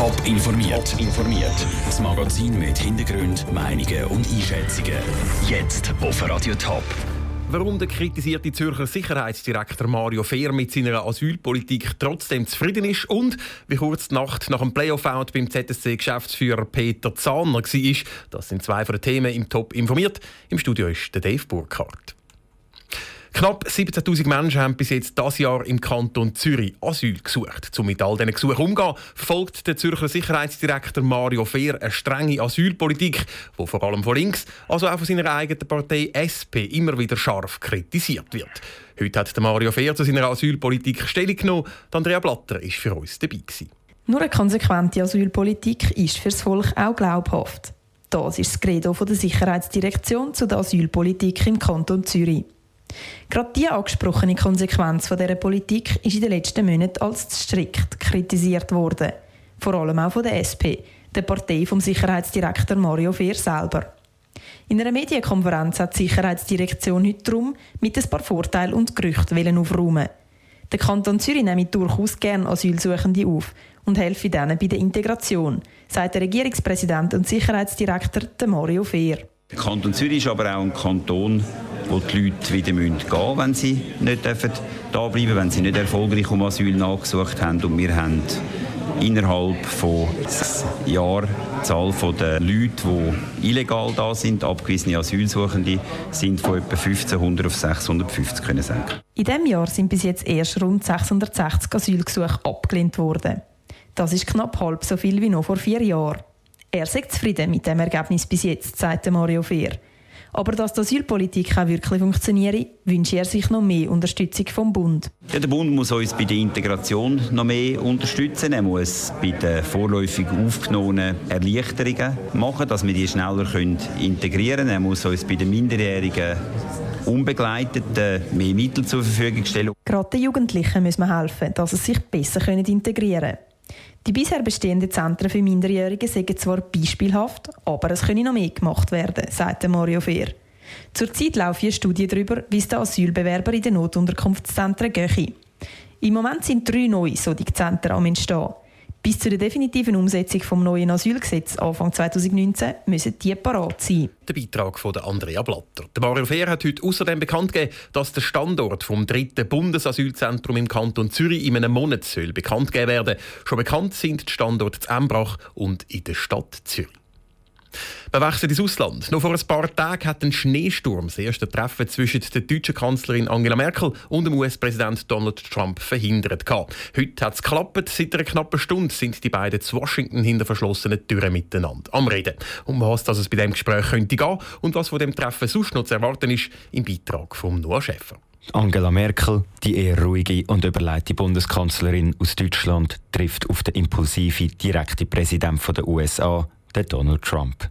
Top informiert. informiert. Das Magazin mit Hintergrund, Meinungen und Einschätzungen. Jetzt auf Radio Top. Warum der kritisierte Zürcher Sicherheitsdirektor Mario Fehr mit seiner Asylpolitik trotzdem zufrieden ist und wie kurz die Nacht nach dem Playoff-Out beim ZSC-Geschäftsführer Peter Zahner war, das sind zwei von den Themen im Top informiert. Im Studio ist der Dave Burkhardt. Knapp 17.000 Menschen haben bis jetzt das Jahr im Kanton Zürich Asyl gesucht. Um mit all diesen Gesuchen umzugehen, verfolgt der Zürcher Sicherheitsdirektor Mario Fehr eine strenge Asylpolitik, die vor allem von links, also auch von seiner eigenen Partei SP, immer wieder scharf kritisiert wird. Heute hat Mario Fehr zu seiner Asylpolitik Stellung genommen. Andrea Blatter war für uns dabei. Gewesen. Nur eine konsequente Asylpolitik ist für das Volk auch glaubhaft. Das ist das Credo der Sicherheitsdirektion zu der Asylpolitik im Kanton Zürich. Gerade die angesprochene Konsequenz von dieser Politik ist in den letzten Monaten als zu strikt kritisiert worden. Vor allem auch von der SP, der Partei vom Sicherheitsdirektor Mario Fehr selber. In einer Medienkonferenz hat die Sicherheitsdirektion heute darum mit ein paar Vorteilen und Gerüchten aufräumen. Der Kanton Zürich nehme durchaus gerne Asylsuchende auf und helfe ihnen bei der Integration, sagt der Regierungspräsident und Sicherheitsdirektor Mario Fehr. Der Kanton Zürich ist aber auch ein Kanton, wo die Leute wieder gehen müssen, wenn sie nicht da bleiben wenn sie nicht erfolgreich um Asyl nachgesucht haben. Und wir haben innerhalb von sechs Jahren die Zahl der Leute, die illegal da sind, abgewiesene Asylsuchende, sind von etwa 1500 auf 650 können senken. In diesem Jahr sind bis jetzt erst rund 660 Asylgesuche abgelehnt worden. Das ist knapp halb so viel wie noch vor vier Jahren. Er ist zufrieden mit dem Ergebnis bis jetzt, sagte Mario Fehr. Aber dass die Asylpolitik auch wirklich funktioniere, wünscht er sich noch mehr Unterstützung vom Bund. Ja, der Bund muss uns bei der Integration noch mehr unterstützen. Er muss bei den vorläufig aufgenommenen Erleichterungen machen, dass wir die schneller integrieren können. Er muss uns bei den Minderjährigen Unbegleiteten mehr Mittel zur Verfügung stellen. Gerade den Jugendlichen muss man helfen, dass sie sich besser integrieren können. Die bisher bestehenden Zentren für Minderjährige sind zwar beispielhaft, aber es könne noch mehr gemacht werden, sagt Mario Fehr. Zurzeit laufen eine Studie darüber, wie es den Asylbewerber in den Notunterkunftszentren gehe. Im Moment sind drei neue solche Zentren am Entstehen. Bis zur definitiven Umsetzung des neuen Asylgesetzes Anfang 2019 müssen die parat sein. Der Beitrag von Andrea Blatter. Der Mario Fehr hat heute außerdem bekannt gegeben, dass der Standort vom dritten Bundesasylzentrum im Kanton Zürich in einem Monat soll bekannt gegeben werden. Schon bekannt sind die Standorte in Embrach und in der Stadt Zürich. Wir wechseln ins Ausland. Noch vor ein paar Tagen hat ein Schneesturm das erste Treffen zwischen der deutschen Kanzlerin Angela Merkel und dem US-Präsident Donald Trump verhindert. Heute hat es geklappt. Seit einer knappen Stunde sind die beiden zu Washington hinter verschlossenen Türen miteinander am Reden. Um was es bei diesem Gespräch könnte gehen und was von dem Treffen sonst noch zu erwarten ist, im Beitrag von Noah Schäfer. Angela Merkel, die eher ruhige und überleitete Bundeskanzlerin aus Deutschland, trifft auf den impulsiven, direkten Präsidenten der USA, den Donald Trump.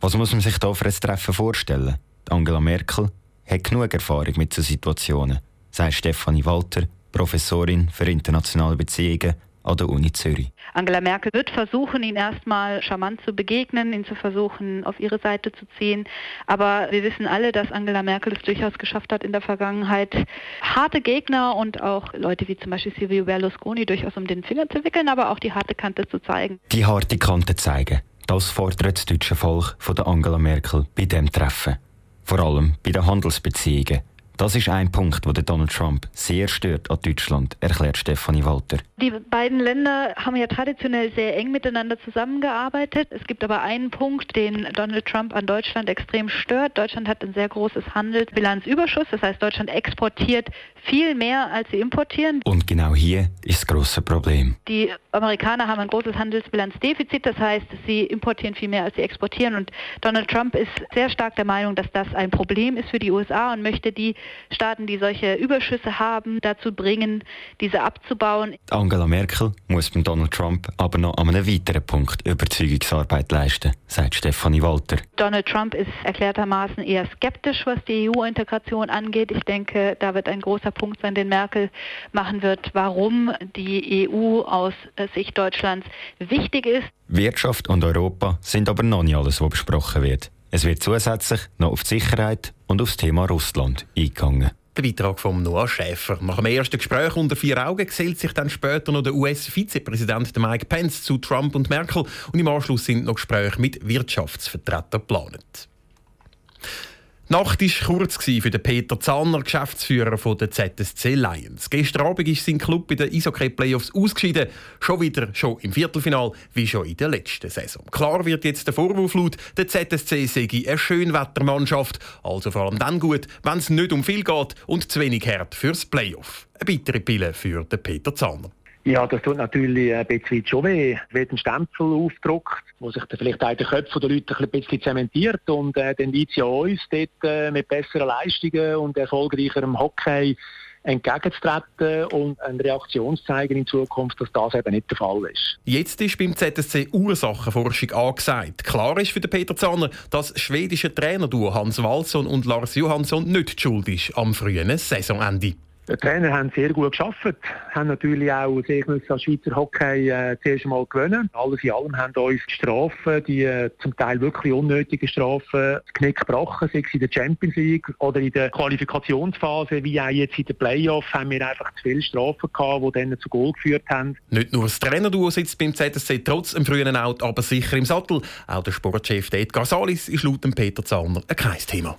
Was muss man sich da für ein Treffen vorstellen? Angela Merkel hat genug Erfahrung mit solchen Situationen, sagt Stefanie Walter, Professorin für internationale Beziehungen an der Uni Zürich. Angela Merkel wird versuchen, ihn erstmal charmant zu begegnen, ihn zu versuchen, auf ihre Seite zu ziehen. Aber wir wissen alle, dass Angela Merkel es durchaus geschafft hat, in der Vergangenheit harte Gegner und auch Leute wie zum Beispiel Silvio Berlusconi durchaus um den Finger zu wickeln, aber auch die harte Kante zu zeigen. Die harte Kante zeigen. Das fordert das deutsche Volk von Angela Merkel bei dem Treffen. Vor allem bei den Handelsbeziehungen das ist ein Punkt, wo Donald Trump sehr stört an Deutschland, erklärt Stefanie Walter. Die beiden Länder haben ja traditionell sehr eng miteinander zusammengearbeitet. Es gibt aber einen Punkt, den Donald Trump an Deutschland extrem stört. Deutschland hat ein sehr großes Handelsbilanzüberschuss. Das heißt, Deutschland exportiert viel mehr, als sie importieren. Und genau hier ist das große Problem. Die Amerikaner haben ein großes Handelsbilanzdefizit. Das heißt, sie importieren viel mehr, als sie exportieren. Und Donald Trump ist sehr stark der Meinung, dass das ein Problem ist für die USA und möchte die Staaten, die solche Überschüsse haben, dazu bringen, diese abzubauen. Angela Merkel muss beim Donald Trump aber noch an einem weiteren Punkt Überzeugungsarbeit leisten, sagt Stefanie Walter. Donald Trump ist erklärtermaßen eher skeptisch, was die EU-Integration angeht. Ich denke, da wird ein großer Punkt sein, den Merkel machen wird, warum die EU aus Sicht Deutschlands wichtig ist. Wirtschaft und Europa sind aber noch nicht alles, was besprochen wird. Es wird zusätzlich noch auf die Sicherheit und auf das Thema Russland eingegangen. Der Beitrag von Noah Schäfer. Nach dem ersten Gespräch unter vier Augen gesellt sich dann später noch der US-Vizepräsident Mike Pence zu Trump und Merkel und im Anschluss sind noch Gespräche mit Wirtschaftsvertretern geplant. Die Nacht war kurz für den Peter Zahner, Geschäftsführer der ZSC Lions. Gestern Abend ist sein Club in den Eishockey-Playoffs ausgeschieden. Schon wieder, schon im Viertelfinal, wie schon in der letzten Saison. Klar wird jetzt der Vorwurf laut, der ZSC sei eine Schönwettermannschaft. Also vor allem dann gut, wenn es nicht um viel geht und zu wenig hart fürs Playoff. Eine bittere Pille für den Peter Zahner. Ja, das tut natürlich ein bisschen schon weh. Es wird ein Stempel aufgedruckt, wo sich dann vielleicht auch den Köpfen der Leute ein bisschen zementiert und äh, dann liegt es ja uns dort äh, mit besseren Leistungen und erfolgreicherem Hockey entgegenzutreten und eine Reaktion zu zeigen in Zukunft, dass das eben nicht der Fall ist. Jetzt ist beim ZSC Ursachenforschung angesagt. Klar ist für den Peter Zahner, dass schwedische Trainerduo Hans Walson und Lars Johansson nicht schuld ist am frühen Saisonende. Die Trainer haben sehr gut geschafft, haben natürlich auch sich als Schweizer Hockey äh, zuerst einmal gewöhnen. Alles in allem haben uns die Strafen, die äh, zum Teil wirklich unnötigen Strafen, das Knick gebrochen, sei es in der Champions League oder in der Qualifikationsphase, wie auch jetzt in den Playoffs, haben wir einfach zu viele Strafen gehabt, die dann zu Goal geführt haben. Nicht nur das Trainerduo sitzt beim ZSC trotz dem frühen Out, aber sicher im Sattel. Auch der Sportchef Edgar Salis ist laut Peter Zahner ein kein Thema.